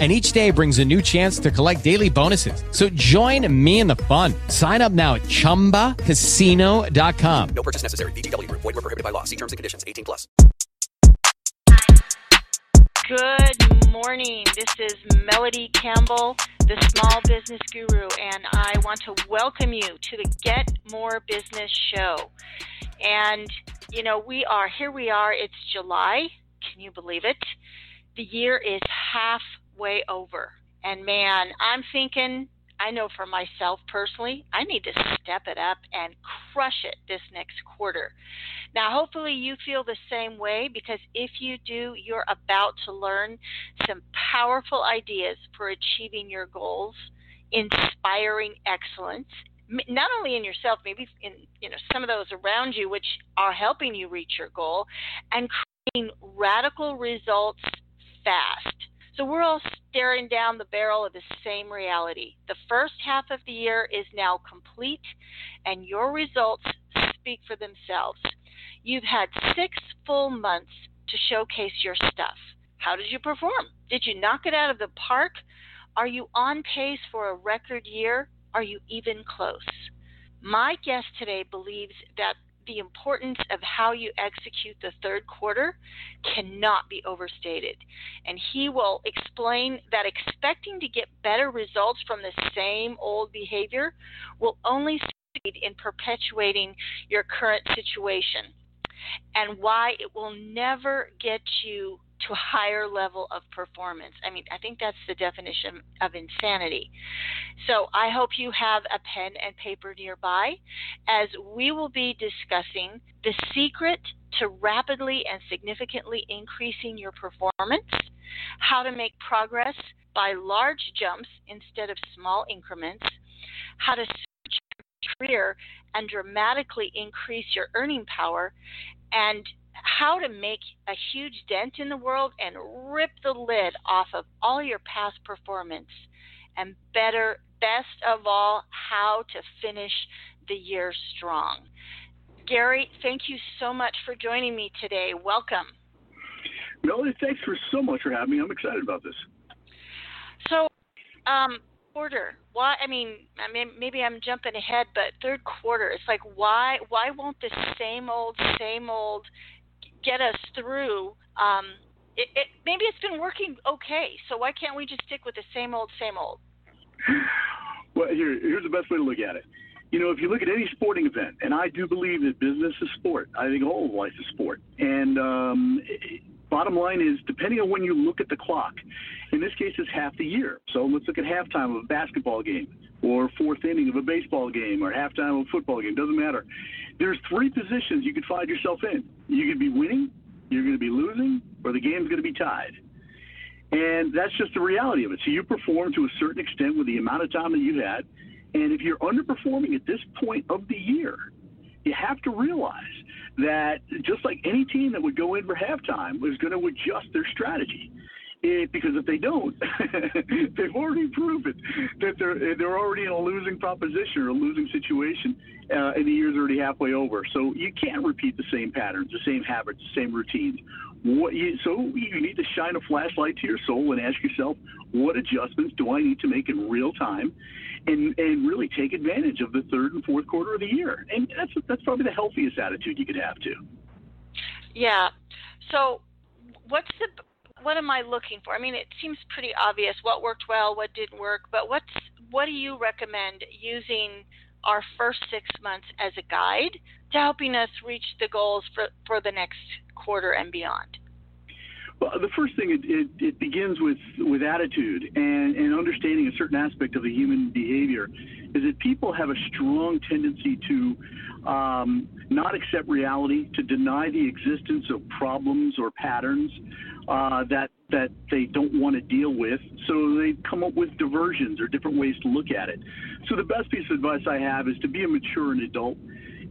and each day brings a new chance to collect daily bonuses. So join me in the fun. Sign up now at ChumbaCasino.com. No purchase necessary. VGW. Void were prohibited by law. See terms and conditions. 18 plus. Good morning. This is Melody Campbell, the Small Business Guru, and I want to welcome you to the Get More Business Show. And, you know, we are, here we are, it's July. Can you believe it? The year is half way over. And man, I'm thinking, I know for myself personally, I need to step it up and crush it this next quarter. Now, hopefully, you feel the same way because if you do, you're about to learn some powerful ideas for achieving your goals, inspiring excellence. Not only in yourself, maybe in you know some of those around you, which are helping you reach your goal, and creating radical results fast. So we're all staring down the barrel of the same reality. The first half of the year is now complete, and your results speak for themselves. You've had six full months to showcase your stuff. How did you perform? Did you knock it out of the park? Are you on pace for a record year? Are you even close? My guest today believes that the importance of how you execute the third quarter cannot be overstated. And he will explain that expecting to get better results from the same old behavior will only succeed in perpetuating your current situation and why it will never get you to a higher level of performance. I mean, I think that's the definition of insanity. So I hope you have a pen and paper nearby as we will be discussing the secret to rapidly and significantly increasing your performance, how to make progress by large jumps instead of small increments, how to switch your career and dramatically increase your earning power, and how to make a huge dent in the world and rip the lid off of all your past performance and better best of all how to finish the year strong. Gary thank you so much for joining me today. Welcome. Melody thanks for so much for having me. I'm excited about this. So um, quarter why i mean i mean maybe i'm jumping ahead but third quarter it's like why why won't the same old same old get us through. Um, it, it, maybe it's been working okay, so why can't we just stick with the same old, same old? Well, here, here's the best way to look at it. You know, if you look at any sporting event, and I do believe that business is sport. I think all of life is sport. And um, bottom line is, depending on when you look at the clock, in this case, it's half the year. So let's look at halftime of a basketball game, or fourth inning of a baseball game, or halftime of a football game. Doesn't matter there's three positions you could find yourself in. You could be winning, you're going to be losing, or the game's going to be tied. And that's just the reality of it. So you perform to a certain extent with the amount of time that you had. And if you're underperforming at this point of the year, you have to realize that just like any team that would go in for halftime was going to adjust their strategy. It, because if they don't, they've already proven that they're they're already in a losing proposition or a losing situation, uh, and the year's already halfway over. So you can't repeat the same patterns, the same habits, the same routines. What you, so you need to shine a flashlight to your soul and ask yourself, what adjustments do I need to make in real time, and and really take advantage of the third and fourth quarter of the year. And that's that's probably the healthiest attitude you could have too. Yeah. So what's the what am I looking for? I mean, it seems pretty obvious what worked well, what didn't work, but what's what do you recommend using our first six months as a guide to helping us reach the goals for, for the next quarter and beyond? Well, the first thing it, it, it, begins with with attitude and, and understanding a certain aspect of the human behavior is that people have a strong tendency to um, not accept reality, to deny the existence of problems or patterns uh, that that they don't want to deal with. So they come up with diversions or different ways to look at it. So the best piece of advice I have is to be a mature and adult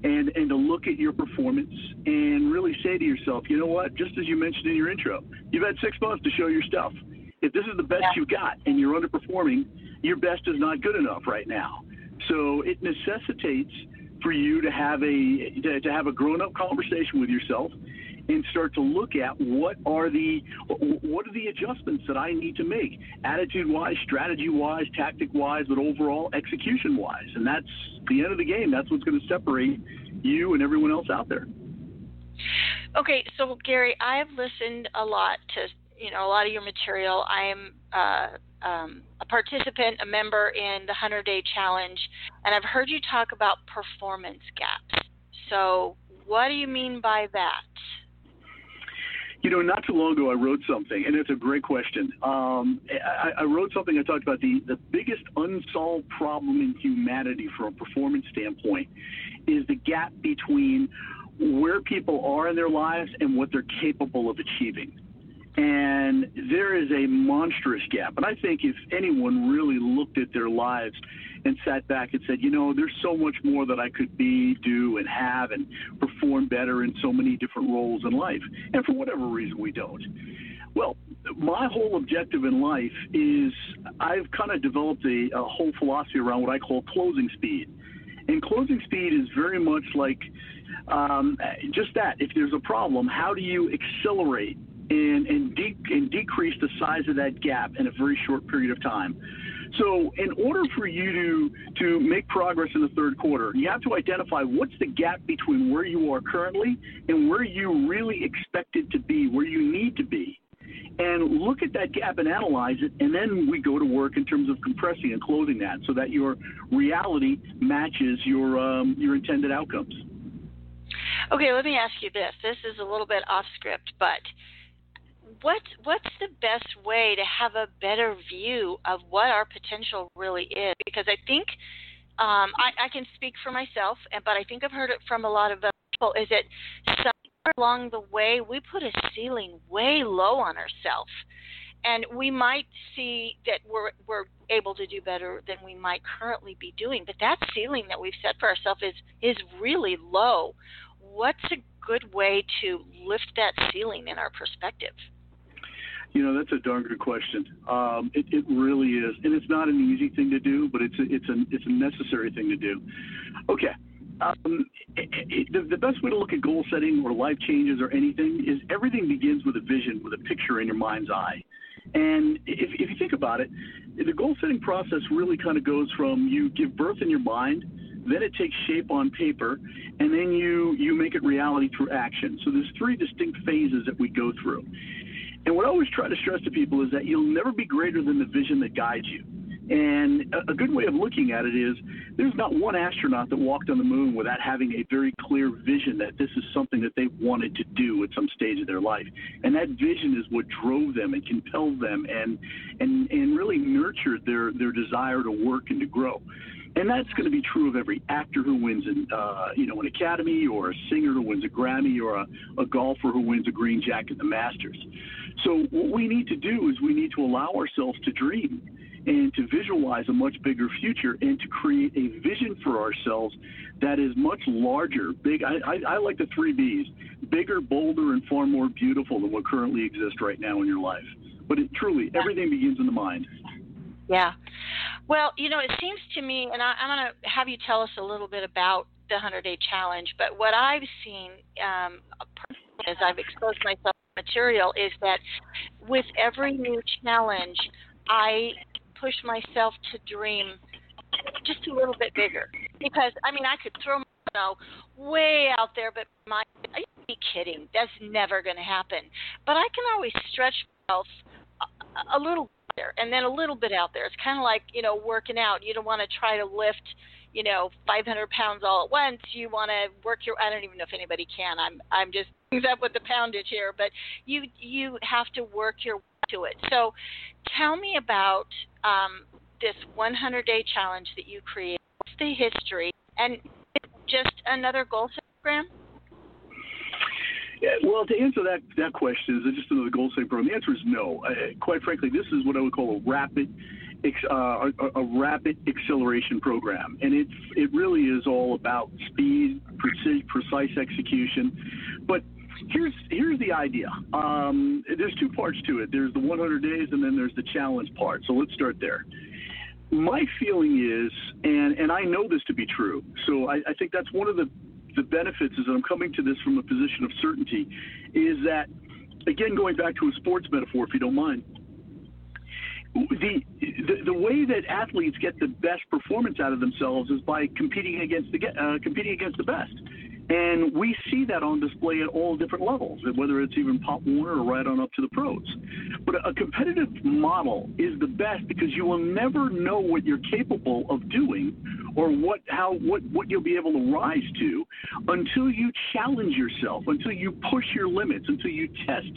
and and to look at your performance and really say to yourself, you know what? Just as you mentioned in your intro, you've had six months to show your stuff. If this is the best Yeah. you've got and you're underperforming, your best is not good enough right now. So it necessitates for you to have a to, to have a grown up conversation with yourself and start to look at what are the what are the adjustments that I need to make, attitude wise, strategy wise, tactic wise, but overall execution wise. And that's the end of the game. That's what's going to separate you and everyone else out there. Okay, so Gary, I have listened a lot to you know a lot of your material. I am uh, um, a participant, a member in the 100 Day Challenge, and I've heard you talk about performance gaps. So, what do you mean by that? You know, not too long ago, I wrote something, and it's a great question. Um, I, I wrote something. I talked about the the biggest unsolved problem in humanity from a performance standpoint is the gap between where people are in their lives and what they're capable of achieving. And there is a monstrous gap. And I think if anyone really looked at their lives and sat back and said, you know, there's so much more that I could be, do, and have, and perform better in so many different roles in life. And for whatever reason, we don't. Well, my whole objective in life is I've kind of developed a, a whole philosophy around what I call closing speed. And closing speed is very much like um, just that. If there's a problem, how do you accelerate and and, de- and decrease the size of that gap in a very short period of time? So, in order for you to to make progress in the third quarter, you have to identify what's the gap between where you are currently and where you really expected to be, where you need to be and look at that gap and analyze it, and then we go to work in terms of compressing and closing that so that your reality matches your um, your intended outcomes. Okay, let me ask you this. This is a little bit off script, but what what's the best way to have a better view of what our potential really is? Because I think um, I, I can speak for myself, but I think I've heard it from a lot of people. Is that somewhere along the way we put a ceiling way low on ourselves, and we might see that we're we're able to do better than we might currently be doing. But that ceiling that we've set for ourselves is is really low. What's a good way to lift that ceiling in our perspective? You know, that's a darn good question. Um, it, it really is, and it's not an easy thing to do, but it's a, it's a it's a necessary thing to do. Okay. Um, it, it, the, the best way to look at goal setting or life changes or anything is everything begins with a vision, with a picture in your mind's eye. And if, if you think about it, the goal setting process really kind of goes from you give birth in your mind, then it takes shape on paper, and then you you make it reality through action. So there's three distinct phases that we go through. And what I always try to stress to people is that you'll never be greater than the vision that guides you. And a, good way of looking at it is there's not one astronaut that walked on the moon without having a very clear vision that this is something that they wanted to do at some stage of their life. And that vision is what drove them and compelled them and and and really nurtured their their desire to work and to grow. And that's going to be true of every actor who wins an, uh, you know, an Academy, or a singer who wins a Grammy, or a, a golfer who wins a green jacket at the Masters. So what we need to do is we need to allow ourselves to dream and to visualize a much bigger future and to create a vision for ourselves that is much larger. Big. I, I, I like the three B's: bigger, bolder, and far more beautiful than what currently exists right now in your life. But it, truly, everything begins in the mind. Yeah. Well, you know, it seems to me, and I, I'm going to have you tell us a little bit about the 100 Day Challenge, but what I've seen um, as I've exposed myself material is that with every new challenge, I push myself to dream just a little bit bigger. Because, I mean, I could throw myself way out there, but my, are you be kidding? That's never going to happen. But I can always stretch myself a, a little there and then a little bit out there. It's kind of like, you know, working out. You don't want to try to lift, you know, 500 pounds all at once. You want to work your I don't even know if anybody can. I'm I'm just up with the poundage here, but you you have to work your way to it. So tell me about um, this 100 day challenge that you created. What's the history and just another goal program? Well, to answer that that question, is it just another goal setting program? The answer is no. Uh, quite frankly, this is what I would call a rapid uh, a, a, rapid acceleration program, and it's it really is all about speed, precise, precise execution. But here's here's the idea. Um, there's two parts to it. There's the 100 days, and then there's the challenge part. So let's start there. My feeling is, and and I know this to be true. So I, I think that's one of the the benefits is that I'm coming to this from a position of certainty. Is that again going back to a sports metaphor, if you don't mind the, the, the way that athletes get the best performance out of themselves is by competing against the uh, competing against the best. And we see that on display at all different levels, whether it's even Pop Warner or right on up to the pros. But a competitive model is the best because you will never know what you're capable of doing or what how what, what you'll be able to rise to until you challenge yourself, until you push your limits, until you test,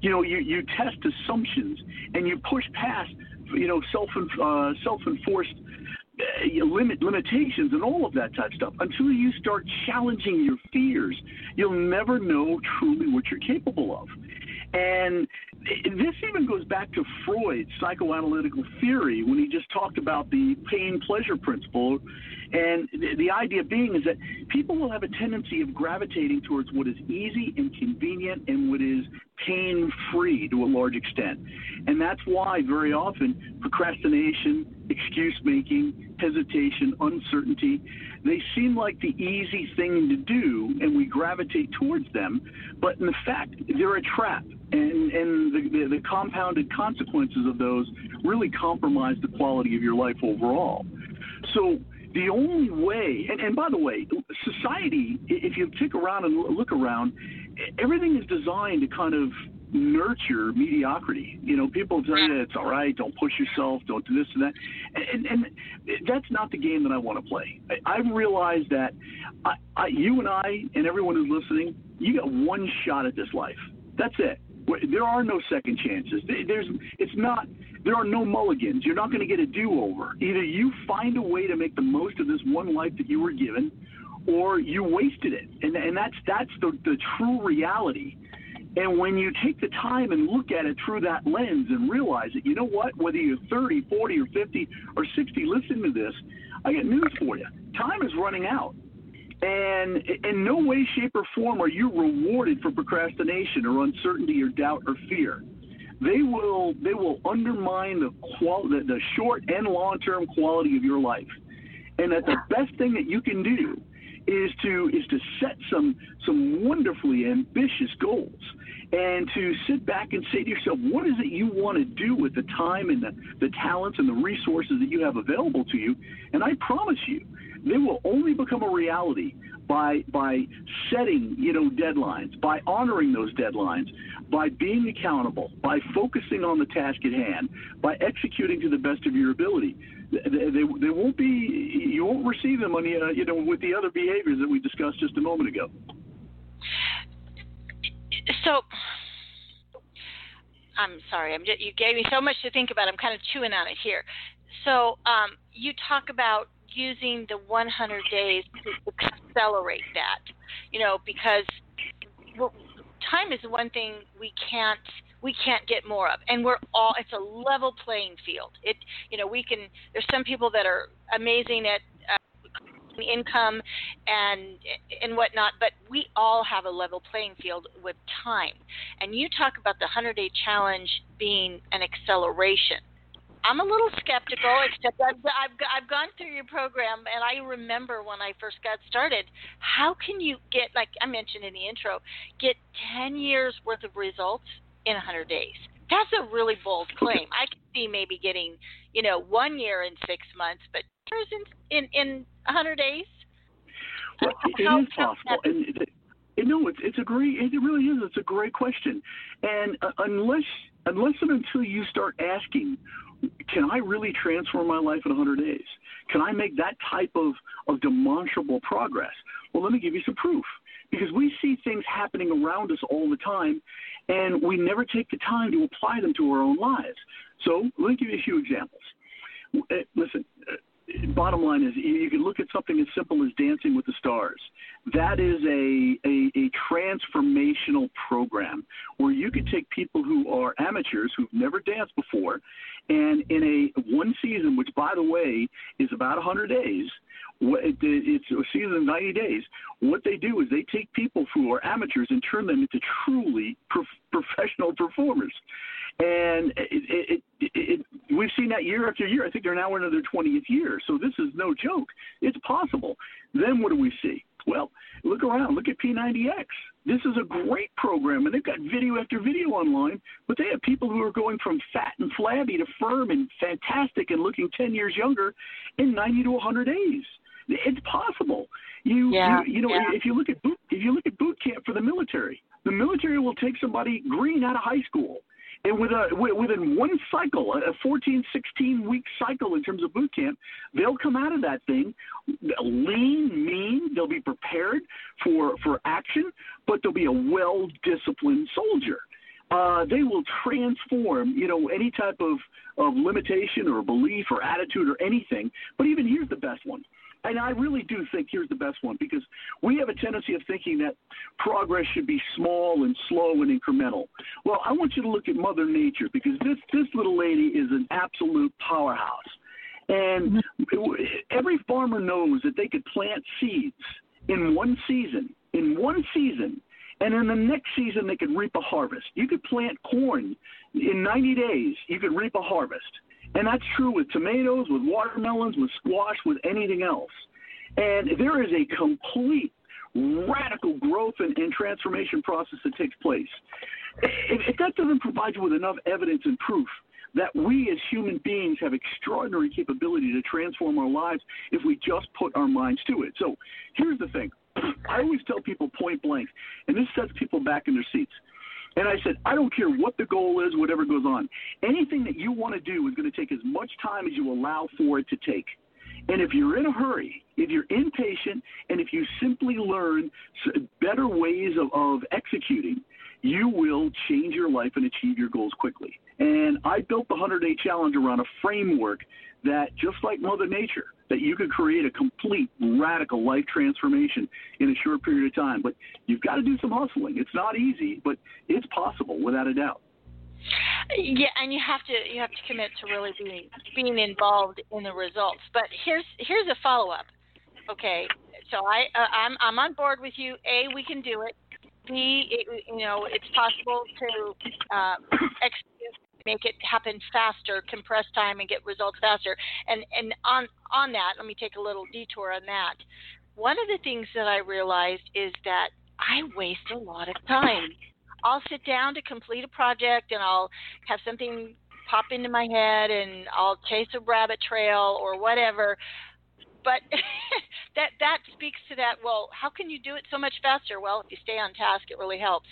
you know, you, you test assumptions and you push past you know self uh, self enforced uh, limit limitations and all of that type stuff until you start challenging your fears you'll never know truly what you're capable of and this even goes back to Freud's psychoanalytical theory when he just talked about the pain pleasure principle. And the idea being is that people will have a tendency of gravitating towards what is easy and convenient and what is pain free to a large extent. And that's why very often procrastination, excuse making, hesitation, uncertainty, they seem like the easy thing to do and we gravitate towards them. But in fact, they're a trap and and the, the, the, compounded consequences of those really compromise the quality of your life overall. So the only way, and, and by the way, society, if you take around and look around, everything is designed to kind of nurture mediocrity. You know, people tell you that it's all right, don't push yourself, don't do this and that, and, and that's not the game that I want to play. I, I've realized that I, I, you and I and everyone who's listening, you got one shot at this life. That's it. There are no second chances. There's, it's not. There are no mulligans. You're not going to get a do-over. Either you find a way to make the most of this one life that you were given, or you wasted it. And, and that's that's the, the true reality. And when you take the time and look at it through that lens and realize that, you know what, whether you're 30, 40, or 50, or 60, listen to this. I got news for you. Time is running out. And in no way, shape, or form are you rewarded for procrastination or uncertainty or doubt or fear. They will they will undermine the qual the, the short and long term quality of your life. And that the best thing that you can do is to is to set some some wonderfully ambitious goals and to sit back and say to yourself, what is it you want to do with the time and the, the talents and the resources that you have available to you? And I promise you, they will only become a reality by by setting you know deadlines, by honoring those deadlines, by being accountable, by focusing on the task at hand, by executing to the best of your ability. They, they, won't be you won't receive them on the, uh, you know with the other behaviors that we discussed just a moment ago. So. I'm sorry. I'm just, you gave me so much to think about. I'm kind of chewing on it here. So um, you talk about using the 100 days to accelerate that, you know, because time is one thing we can't we can't get more of. And we're all it's a level playing field. It you know we can there's some people that are amazing at uh, income and and whatnot but we all have a level playing field with time. And you talk about the 100 day challenge being an acceleration. I'm a little skeptical, except I've, I've, I've gone through your program, and I remember when I first got started. How can you get, like I mentioned in the intro, get 10 years worth of results in 100 days? That's a really bold claim. I can see maybe getting, you know, one year in six months, but years in in, in 100 days. Well, it how, is possible, and know, it's it's a great. It really is. It's a great question, and uh, unless unless and until you start asking can I really transform my life in 100 days? Can I make that type of, of demonstrable progress? Well, let me give you some proof. Because we see things happening around us all the time, and we never take the time to apply them to our own lives. So let me give you a few examples. Uh, listen, uh, bottom line is you can look at something as simple as Dancing with the Stars. That is a, a, a transformational program where you can take people who are amateurs who've never danced before, and in a one season, which by the way is about 100 days, it's a season of 90 days. What they do is they take people who are amateurs and turn them into truly prof- professional performers. And it, it, it, we've seen that year after year. I think they're now in their 20th year. So this is no joke. It's possible. Then what do we see? Well, look around. Look at P90X. This is a great program, and they've got video after video online. But they have people who are going from fat and flabby to firm and fantastic and looking 10 years younger in 90 to 100 days. It's possible. You, yeah, you, you know, yeah. if you look at boot, if you look at boot camp for the military, the military will take somebody green out of high school and with a, within one cycle, a 14, 16 week cycle in terms of boot camp, they'll come out of that thing lean, mean. They'll be prepared for, for action, but they'll be a well disciplined soldier. Uh, they will transform, you know, any type of, of limitation or belief or attitude or anything. But even here's the best one and I really do think here's the best one because we have a tendency of thinking that progress should be small and slow and incremental. Well, I want you to look at Mother Nature because this this little lady is an absolute powerhouse. And every farmer knows that they could plant seeds in one season, in one season, and in the next season they could reap a harvest. You could plant corn in 90 days, you could reap a harvest. And that's true with tomatoes, with watermelons, with squash, with anything else. And there is a complete radical growth and, and transformation process that takes place. If, if that doesn't provide you with enough evidence and proof that we as human beings have extraordinary capability to transform our lives if we just put our minds to it. So here's the thing. I always tell people point blank, and this sets people back in their seats. And I said, I don't care what the goal is, whatever goes on. Anything that you want to do is going to take as much time as you allow for it to take. And if you're in a hurry, if you're impatient, and if you simply learn better ways of, of executing, you will change your life and achieve your goals quickly. And I built the 100 Day Challenge around a framework that, just like Mother Nature, that you could create a complete radical life transformation in a short period of time. But you've got to do some hustling. It's not easy, but it's possible without a doubt. Yeah, and you have to you have to commit to really being being involved in the results. But here's here's a follow up. Okay, so I uh, I'm I'm on board with you. A, we can do it. B, it, you know, it's possible to uh, execute make it happen faster, compress time, and get results faster. And and on on that, let me take a little detour on that. One of the things that I realized is that I waste a lot of time. I'll sit down to complete a project, and I'll have something pop into my head, and I'll chase a rabbit trail or whatever. But that that speaks to that. Well, how can you do it so much faster? Well, if you stay on task, it really helps.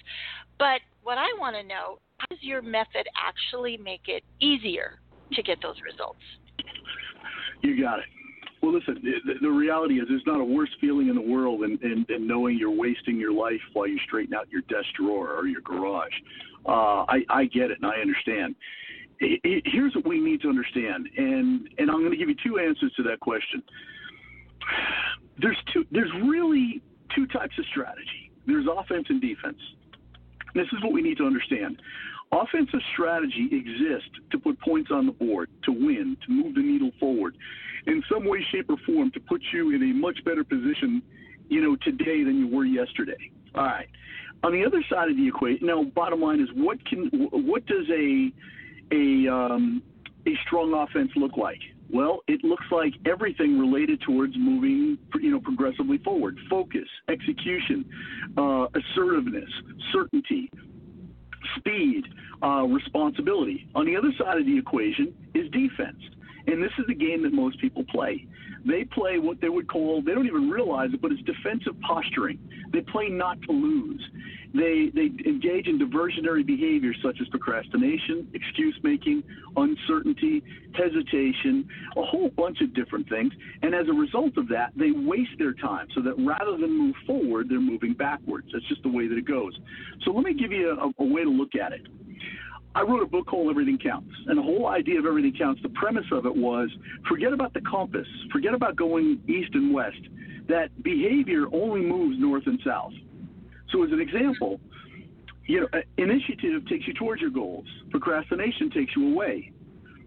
But what I want to know does your method actually make it easier to get those results? You got it. Well, listen, the, the reality is there's not a worse feeling in the world than, than, than knowing you're wasting your life while you straighten out your desk drawer or your garage. Uh, I, I get it and I understand. It, it, here's what we need to understand, and, and I'm going to give you two answers to that question. There's two. There's really two types of strategy. There's offense and defense. This is what we need to understand. Offensive strategy exists to put points on the board, to win, to move the needle forward, in some way, shape, or form, to put you in a much better position, you know, today than you were yesterday. All right. On the other side of the equation, now, bottom line is what can, what does a, a, um, a strong offense look like? Well, it looks like everything related towards moving, you know, progressively forward. Focus, execution, uh, assertiveness, certainty, speed, uh, responsibility. On the other side of the equation is defense. And this is the game that most people play. They play what they would call, they don't even realize it, but it's defensive posturing. They play not to lose. They, they engage in diversionary behaviors such as procrastination, excuse making, uncertainty, hesitation, a whole bunch of different things. And as a result of that, they waste their time so that rather than move forward, they're moving backwards. That's just the way that it goes. So let me give you a, a way to look at it. I wrote a book called Everything Counts. And the whole idea of Everything Counts, the premise of it was forget about the compass, forget about going east and west, that behavior only moves north and south. So, as an example, you know, initiative takes you towards your goals, procrastination takes you away.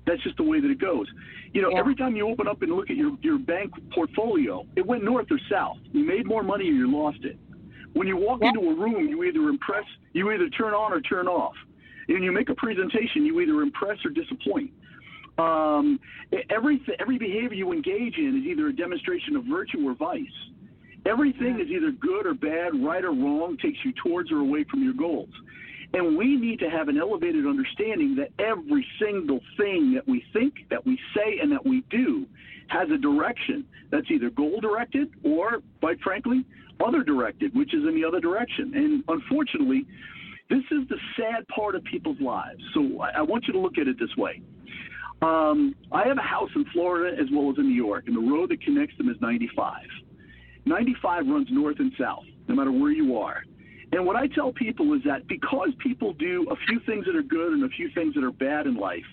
That's just the way that it goes. You know, yeah. every time you open up and look at your, your bank portfolio, it went north or south. You made more money or you lost it. When you walk yeah. into a room, you either impress, you either turn on or turn off. And you make a presentation, you either impress or disappoint. Um, every every behavior you engage in is either a demonstration of virtue or vice. Everything is either good or bad, right or wrong, takes you towards or away from your goals. And we need to have an elevated understanding that every single thing that we think, that we say, and that we do has a direction that's either goal directed or, quite frankly, other directed, which is in the other direction. And unfortunately, this is the sad part of people's lives. So I, want you to look at it this way. Um, I have a house in Florida as well as in New York, and the road that connects them is 95. 95 runs north and south, no matter where you are. And what I tell people is that because people do a few things that are good and a few things that are bad in life,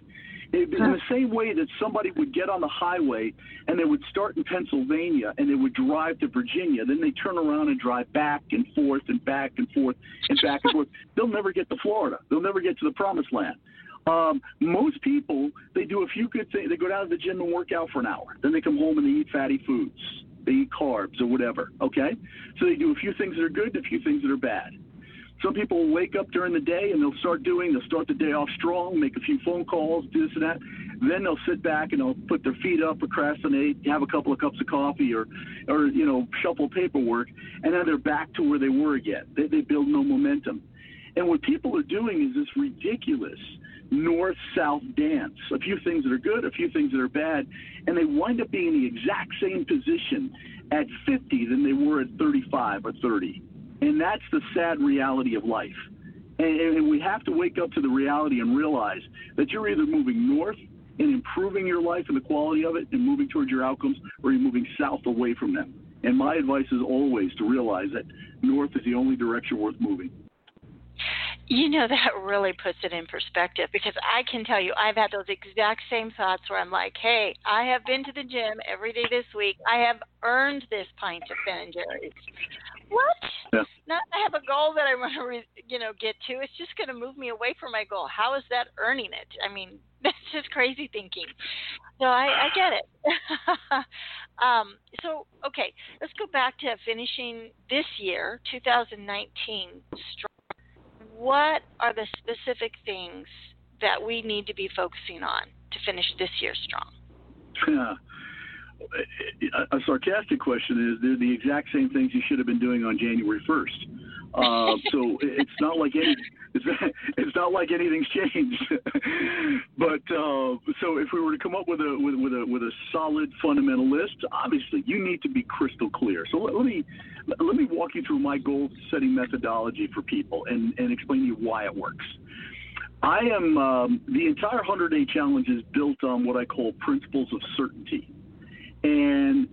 in the same way that somebody would get on the highway and they would start in Pennsylvania and they would drive to Virginia, then they turn around and drive back and forth and back and forth and back and forth. They'll never get to Florida. They'll never get to the promised land. Um, most people, they do a few good things. They go down to the gym and work out for an hour. Then they come home and they eat fatty foods. They eat carbs or whatever. Okay? So they do a few things that are good and a few things that are bad. Some people will wake up during the day and they'll start doing, they'll start the day off strong, make a few phone calls, do this and that. Then they'll sit back and they'll put their feet up, procrastinate, have a couple of cups of coffee or, or you know, shuffle paperwork, and then they're back to where they were again. They, they build no momentum. And what people are doing is this ridiculous north south dance. A few things that are good, a few things that are bad, and they wind up being in the exact same position at 50 than they were at 35 or 30. And that's the sad reality of life. And, and we have to wake up to the reality and realize that you're either moving north and improving your life and the quality of it and moving towards your outcomes, or you're moving south away from them. And my advice is always to realize that north is the only direction worth moving. You know, that really puts it in perspective because I can tell you, I've had those exact same thoughts where I'm like, hey, I have been to the gym every day this week. I have earned this pint of Ben and Jerry's. What? Yeah. Not I have a goal that I want to, re- you know, get to. It's just going to move me away from my goal. How is that earning it? I mean, that's just crazy thinking. So I, I get it. um, so okay, let's go back to finishing this year, 2019, strong what are the specific things that we need to be focusing on to finish this year strong? Yeah. A sarcastic question is they're the exact same things you should have been doing on January 1st. Uh, so it's not like any it's, it's not like anything's changed. but uh, so if we were to come up with a with, with a with a solid fundamental list, obviously you need to be crystal clear. So let, let me let me walk you through my goal setting methodology for people and and explain to you why it works. I am um, the entire 100 day challenge is built on what I call principles of certainty, and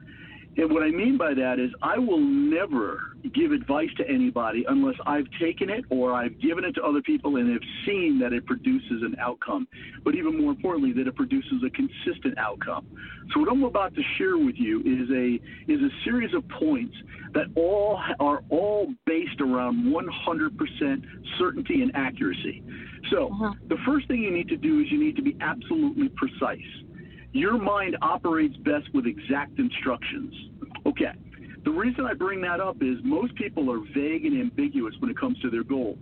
and what I mean by that is I will never give advice to anybody unless I've taken it or I've given it to other people and have seen that it produces an outcome. But even more importantly, that it produces a consistent outcome. So what I'm about to share with you is a is a series of points that all are all based around 100% certainty and accuracy. So uh-huh. the first thing you need to do is you need to be absolutely precise. Your mind operates best with exact instructions. Okay. The reason I bring that up is most people are vague and ambiguous when it comes to their goals.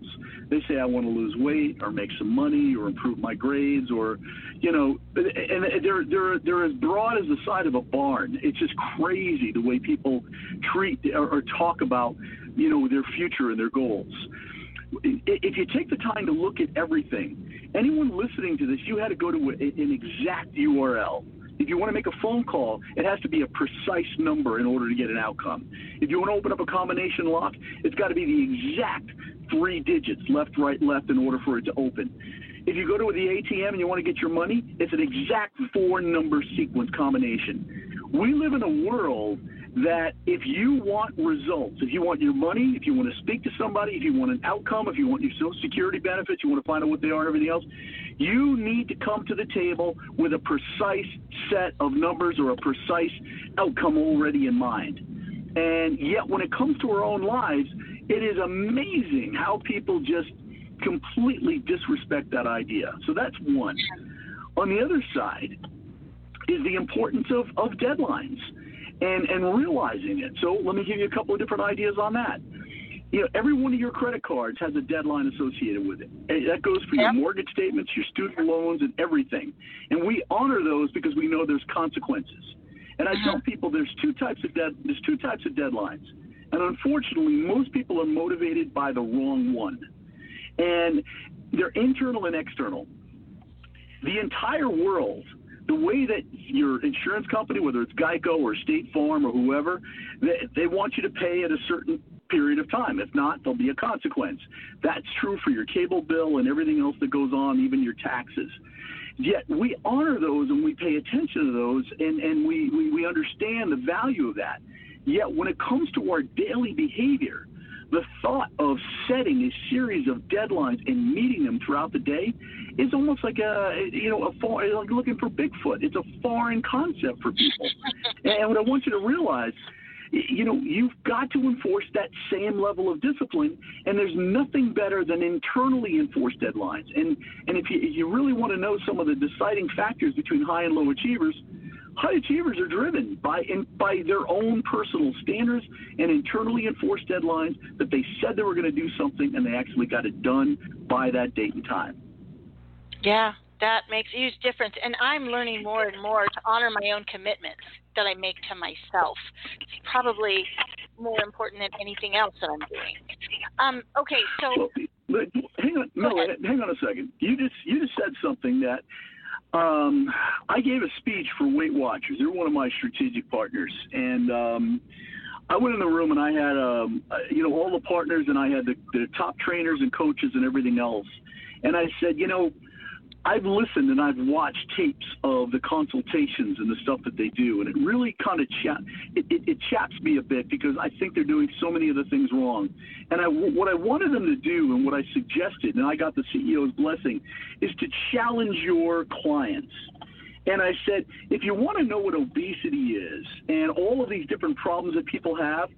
They say, I want to lose weight or make some money or improve my grades or, you know, and they're, they're, they're as broad as the side of a barn. It's just crazy the way people treat or, or talk about, you know, their future and their goals if you take the time to look at everything, anyone listening to this, you had to go to an exact URL. If you want to make a phone call, it has to be a precise number in order to get an outcome. If you want to open up a combination lock, it's got to be the exact three digits, left, right, left, in order for it to open. If you go to the ATM and you want to get your money, it's an exact four number sequence combination. We live in a world that if you want results, if you want your money, if you want to speak to somebody, if you want an outcome, if you want your Social Security benefits, you want to find out what they are and everything else, you need to come to the table with a precise set of numbers or a precise outcome already in mind. And yet, when it comes to our own lives, it is amazing how people just completely disrespect that idea. So that's one. On the other side is the importance of, of deadlines and, and realizing it. So let me give you a couple of different ideas on that. You know, every one of your credit cards has a deadline associated with it. And that goes for your mortgage statements, your student loans, and everything. And we honor those because we know there's consequences. And I tell uh-huh. people there's two types of dead, there's two types of deadlines. And unfortunately, most people are motivated by the wrong one. And they're internal and external. The entire world the way that your insurance company, whether it's Geico or State Farm or whoever, they, they want you to pay at a certain period of time. If not, there'll be a consequence. That's true for your cable bill and everything else that goes on, even your taxes. Yet we honor those and we pay attention to those and, and we, we, we understand the value of that. Yet when it comes to our daily behavior, the thought of setting a series of deadlines and meeting them throughout the day is almost like a you know a like looking for Bigfoot. It's a foreign concept for people. and what I want you to realize you know, you've got to enforce that same level of discipline, and there's nothing better than internally enforced deadlines. And and if you, if you really want to know some of the deciding factors between high and low achievers, high achievers are driven by in, by their own personal standards and internally enforced deadlines that they said they were going to do something and they actually got it done by that date and time. Yeah, that makes a huge difference. And I'm learning more and more to honor my own commitments that I make to myself. It's probably more important than anything else that I'm doing. Um, okay, so. Well, hang on, no, hang on a second. You just you just said something that um, I gave a speech for Weight Watchers. They're one of my strategic partners, and um, I went in the room and I had, um, uh, you know, all the partners, and I had the, the top trainers and coaches and everything else. And I said, you know, I've listened and I've watched tapes of the consultations and the stuff that they do, and it really kind of cha- it, it, it chaps me a bit because I think they're doing so many of the things wrong. And I, what I wanted them to do, and what I suggested, and I got the CEO's blessing, is to challenge your clients. And I said, if you want to know what obesity is and all of these different problems that people have,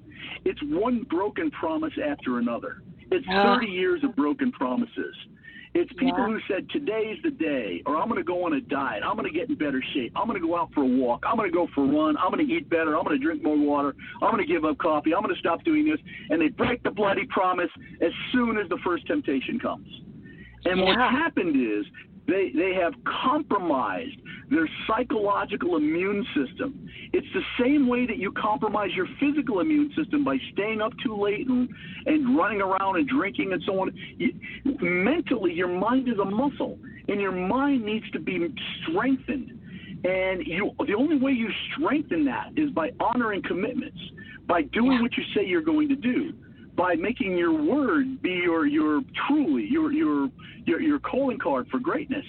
it's one broken promise after another. It's ah. 30 years of broken promises. It's people yeah. who said today's the day, or I'm going to go on a diet. I'm going to get in better shape. I'm going to go out for a walk. I'm going to go for a run. I'm going to eat better. I'm going to drink more water. I'm going to give up coffee. I'm going to stop doing this. And they break the bloody promise as soon as the first temptation comes. And yeah. what's happened is they, they have compromised their psychological immune system. It's the same way that you compromise your physical immune system by staying up too late and, and running around and drinking and so on. You, mentally, your mind is a muscle, and your mind needs to be strengthened. And you, the only way you strengthen that is by honoring commitments, by doing what you say you're going to do by making your word be your your truly your your your, your calling card for greatness.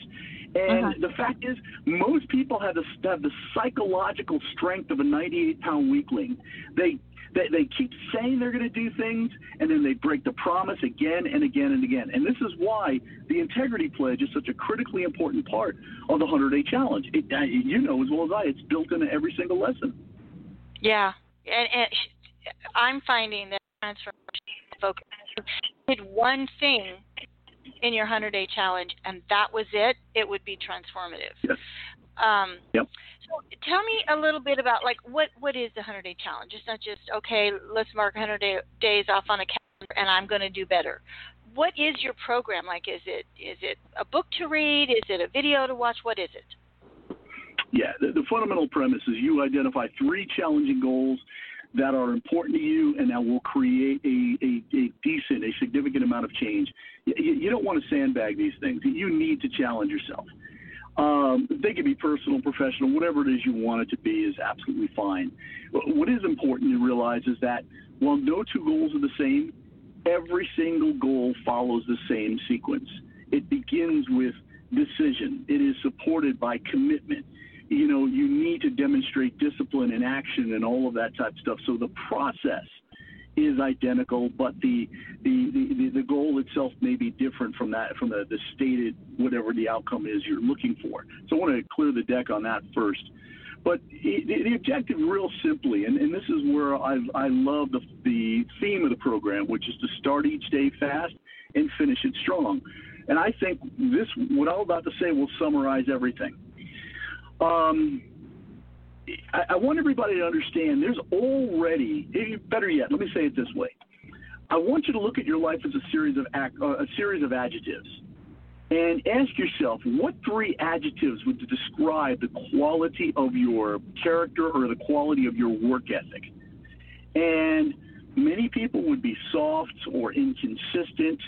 And uh-huh. the fact is, most people have the have the psychological strength of a 98 pound weakling. They they, they keep saying they're going to do things, and then they break the promise again and again and again. And this is why the integrity pledge is such a critically important part of the 100 Day Challenge. It, you know as well as I, it's built into every single lesson. Yeah, and, and I'm finding that transformation focus. Did one thing in your 100 day challenge and that was it, it would be transformative. Yes. Um, yep. So tell me a little bit about like what what is the 100 day challenge? It's not just okay, let's mark 100 day, days off on a calendar and I'm going to do better. What is your program like? Is it is it a book to read? Is it a video to watch? What is it? Yeah, the, the fundamental premise is you identify three challenging goals that are important to you and that will create a, a, a decent, a significant amount of change. You, you, don't want to sandbag these things. You need to challenge yourself. Um, they can be personal, professional, whatever it is you want it to be is absolutely fine. What is important to realize is that while no two goals are the same, every single goal follows the same sequence. It begins with decision. It is supported by commitment you know, you need to demonstrate discipline and action and all of that type of stuff. So the process is identical, but the the, the, the goal itself may be different from that from the, the stated whatever the outcome is you're looking for. So I want to clear the deck on that first. But the, the objective, real simply, and, and this is where I, I love the, the theme of the program, which is to start each day fast and finish it strong. And I think this, what I'm about to say, will summarize everything. Um, I, I want everybody to understand there's already, better yet, let me say it this way. I want you to look at your life as a series of act, uh, a series of adjectives, and ask yourself what three adjectives would describe the quality of your character or the quality of your work ethic. And many people would be soft or inconsistent,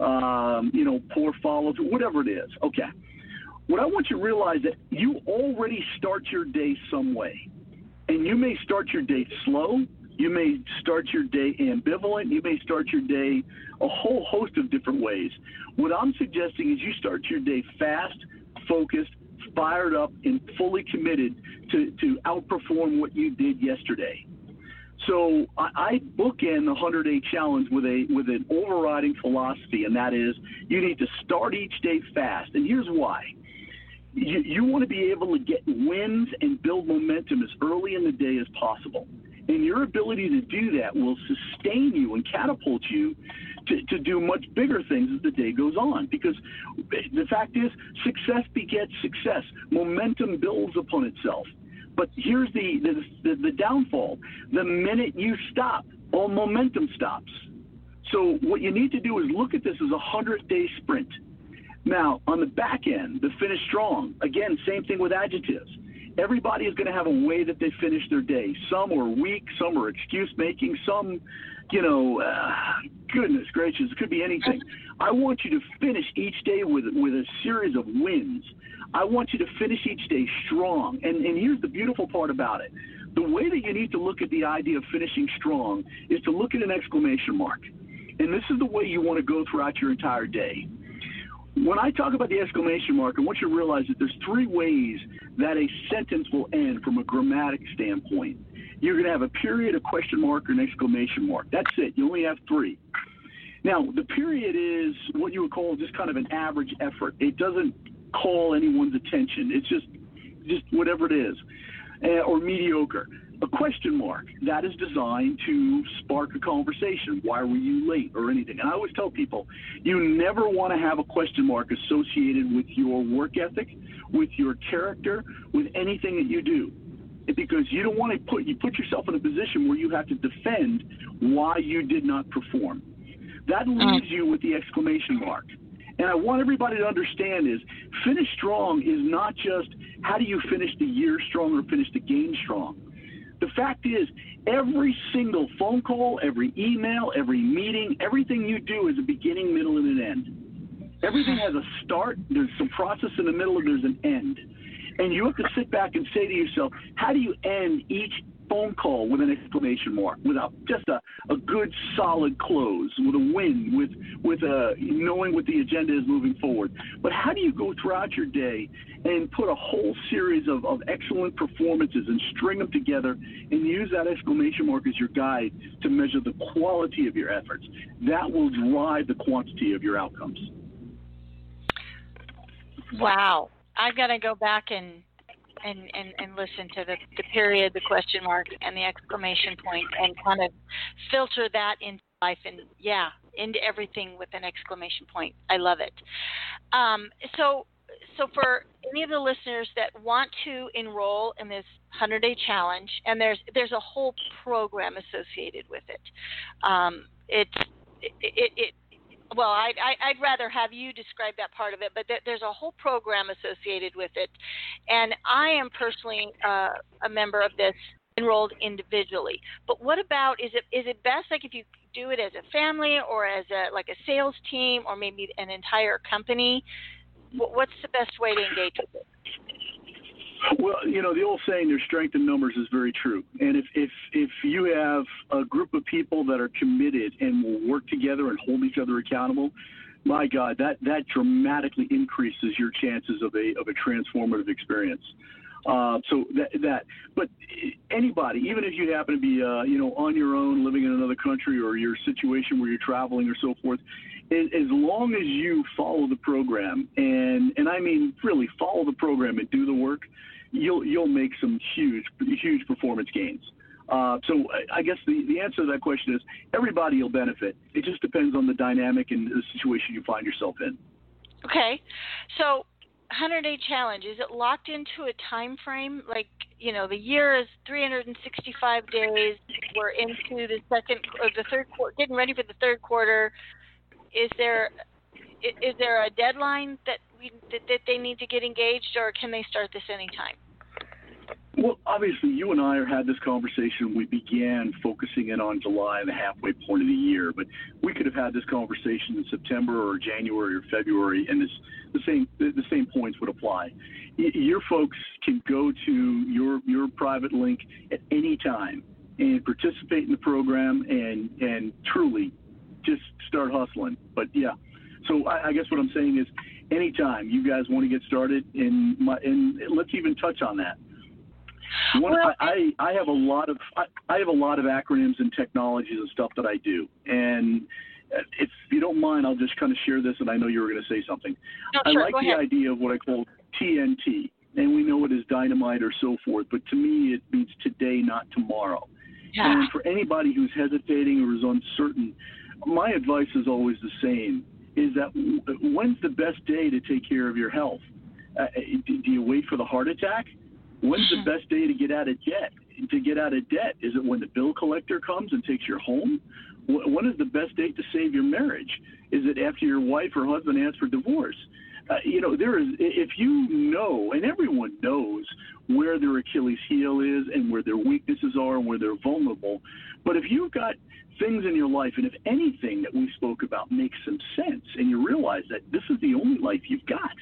um, you know, poor follow through, whatever it is. Okay. What I want you to realize that you already start your day some way. And you may start your day slow. You may start your day ambivalent. You may start your day a whole host of different ways. What I'm suggesting is you start your day fast, focused, fired up, and fully committed to, to outperform what you did yesterday. So I, bookend the 100 day challenge with a with an overriding philosophy, and that is you need to start each day fast. And here's why you, you want to be able to get wins and build momentum as early in the day as possible. And your ability to do that will sustain you and catapult you to, to do much bigger things as the day goes on. Because the fact is, success begets success. Momentum builds upon itself. But here's the, the, the, the downfall the minute you stop, all momentum stops. So, what you need to do is look at this as a 100 day sprint. Now, on the back end, the finish strong. Again, same thing with adjectives. Everybody is going to have a way that they finish their day. Some are weak, some are excuse making, some, you know, uh, goodness gracious, it could be anything. I want you to finish each day with with a series of wins. I want you to finish each day strong. And and here's the beautiful part about it. The way that you need to look at the idea of finishing strong is to look at an exclamation mark. And this is the way you want to go throughout your entire day when I talk about the exclamation mark, I want you to realize that there's three ways that a sentence will end from a grammatic standpoint. You're going to have a period, a question mark, or an exclamation mark. That's it. You only have three. Now, the period is what you would call just kind of an average effort. It doesn't call anyone's attention. It's just just whatever it is, uh, or mediocre a question mark that is designed to spark a conversation. Why were you late or anything? And I always tell people, you never want to have a question mark associated with your work ethic, with your character, with anything that you do. Because you don't want to put you put yourself in a position where you have to defend why you did not perform. That mm. leaves you with the exclamation mark. And I want everybody to understand is finish strong is not just how do you finish the year strong or finish the game strong the fact is, every single phone call, every email, every meeting, everything you do is a beginning, middle, and an end. Everything has a start, there's some process in the middle, and there's an end. And you have to sit back and say to yourself, how do you end each phone call with an exclamation mark, with a, just a, a good solid close, with a win, with with a knowing what the agenda is moving forward. But how do you go throughout your day and put a whole series of, of excellent performances and string them together and use that exclamation mark as your guide to measure the quality of your efforts? That will drive the quantity of your outcomes. Wow. I've got to go back and and, and, and listen to the, the period, the question mark, and the exclamation point, and kind of filter that into life and yeah, into everything with an exclamation point. I love it. Um, so, so for any of the listeners that want to enroll in this 100 day challenge, and there's there's a whole program associated with it. Um, it's it, it, it well, I, I, would rather have you describe that part of it, but there's a whole program associated with it. And I am personally uh, a member of this enrolled individually. But what about is it is it best like if you do it as a family or as a like a sales team or maybe an entire company? What's the best way to engage with it? Well, you know, the old saying, "There's strength in numbers," is very true. And if if if you have a group of people that are committed and will work together and hold each other accountable, my God, that that dramatically increases your chances of a of a transformative experience. Uh, so that, that, but anybody, even if you happen to be, uh, you know, on your own, living in another country, or your situation where you're traveling or so forth, as, as long as you follow the program, and and I mean really follow the program and do the work, you'll you'll make some huge huge performance gains. Uh, so I guess the, the answer to that question is everybody will benefit. It just depends on the dynamic and the situation you find yourself in. Okay, so 100 day challenge is it locked into a time frame? Like you know, the year is 365 days. We're into the second or the third quarter, getting ready for the third quarter. Is there is there a deadline that we that, that they need to get engaged, or can they start this anytime? Well, obviously, you and I had this conversation. We began focusing in on July, the halfway point of the year, but we could have had this conversation in September or January or February, and the same the same points would apply. Your folks can go to your your private link at any time and participate in the program and and truly just start hustling. But yeah, so I, I guess what I'm saying is, anytime you guys want to get started, and my and let's even touch on that one, well, I, I have a lot of I, I have a lot of acronyms and technologies and stuff that I do, and if you don't mind, I'll just kind of share this. And I know you were going to say something. No, I sure, like the ahead. idea of what I call TNT, and we know it is dynamite or so forth. But to me, it means today, not tomorrow. Yeah. And for anybody who's hesitating or is uncertain, my advice is always the same: is that when's the best day to take care of your health? Uh, do you wait for the heart attack? When's the best day to get out of debt? To get out of debt, is it when the bill collector comes and takes your home? When is the best date to save your marriage? Is it after your wife or husband asks for divorce? Uh, you know, there is, if you know, and everyone knows where their Achilles heel is and where their weaknesses are and where they're vulnerable. But if you've got things in your life, and if anything that we spoke about makes some sense, and you realize that this is the only life you've got,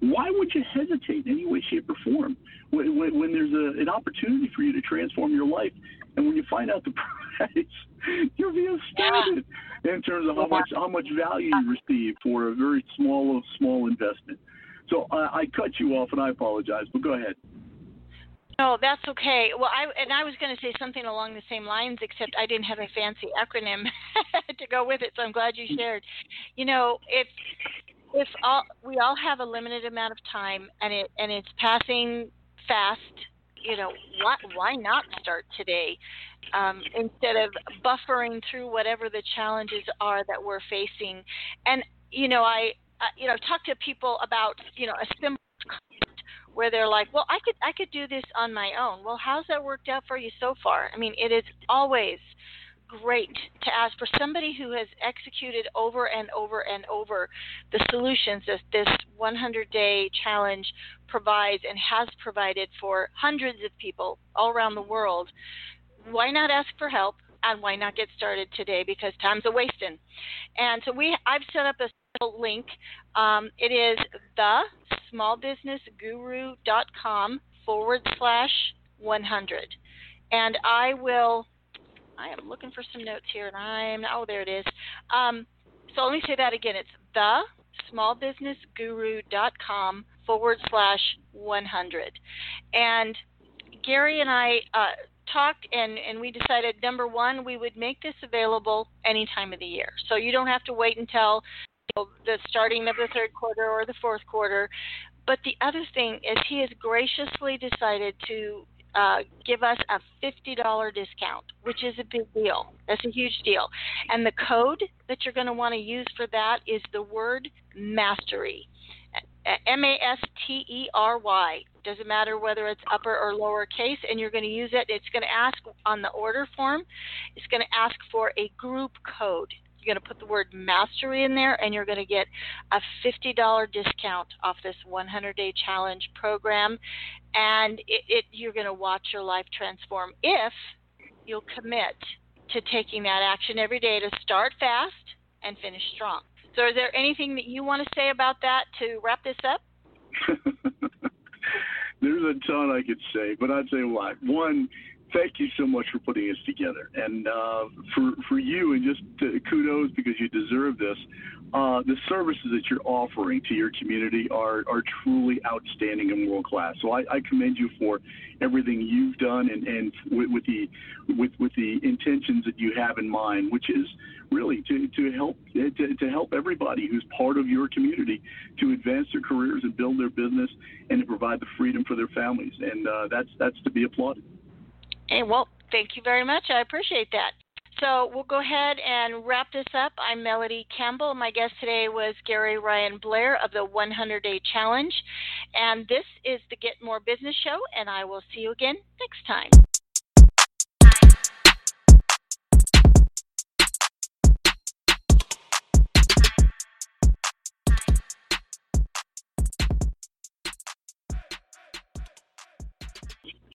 why would you hesitate in any way, shape, or form when, when, when there's a, an opportunity for you to transform your life? And when you find out the price, you'll be astounded yeah. in terms of how much how much value you receive for a very small small investment. So I, I cut you off, and I apologize, but go ahead. No, that's okay. Well, I and I was going to say something along the same lines, except I didn't have a fancy acronym to go with it. So I'm glad you shared. You know, if if all we all have a limited amount of time and it and it's passing fast you know why why not start today? Um, instead of buffering through whatever the challenges are that we're facing. And you know i uh, you know talk to people about you know a simple where they're like well i could i could do this on my own. Well how's that worked out for you so far? I mean it is always great to ask for somebody who has executed over and over and over the solutions that this 100 day challenge provides and has provided for hundreds of people all around the world. Why not ask for help? And why not get started today? Because time's a wasting. And so we, I've set up a link. Um, it is the smallbusinessguru.com forward slash 100. And I will I am looking for some notes here, and I'm oh there it is. Um, so let me say that again. It's the smallbusinessguru.com forward slash 100. And Gary and I uh, talked, and, and we decided number one, we would make this available any time of the year. So you don't have to wait until you know, the starting of the third quarter or the fourth quarter. But the other thing is, he has graciously decided to uh, give us a $50 discount, which is a big deal. That's a huge deal. And the code that you're going to want to use for that is the word mastery. M A S T E R Y. Doesn't matter whether it's upper or lower case, and you're going to use it. It's going to ask on the order form, it's going to ask for a group code. You're going to put the word mastery in there, and you're going to get a $50 discount off this 100 day challenge program. And it, it, you're going to watch your life transform if you'll commit to taking that action every day to start fast and finish strong. So, is there anything that you want to say about that to wrap this up? There's a ton I could say, but I'd say what? One, thank you so much for putting this together, and uh, for for you, and just to, kudos because you deserve this. Uh, the services that you're offering to your community are are truly outstanding and world class. So I, I commend you for everything you've done and and with, with the with with the intentions that you have in mind, which is really to, to help to, to help everybody who's part of your community to advance their careers and build their business and to provide the freedom for their families. And uh, that's that's to be applauded. Hey, well, thank you very much. I appreciate that. So we'll go ahead and wrap this up. I'm Melody Campbell. My guest today was Gary Ryan Blair of the 100 Day Challenge. And this is the Get More Business Show, and I will see you again next time.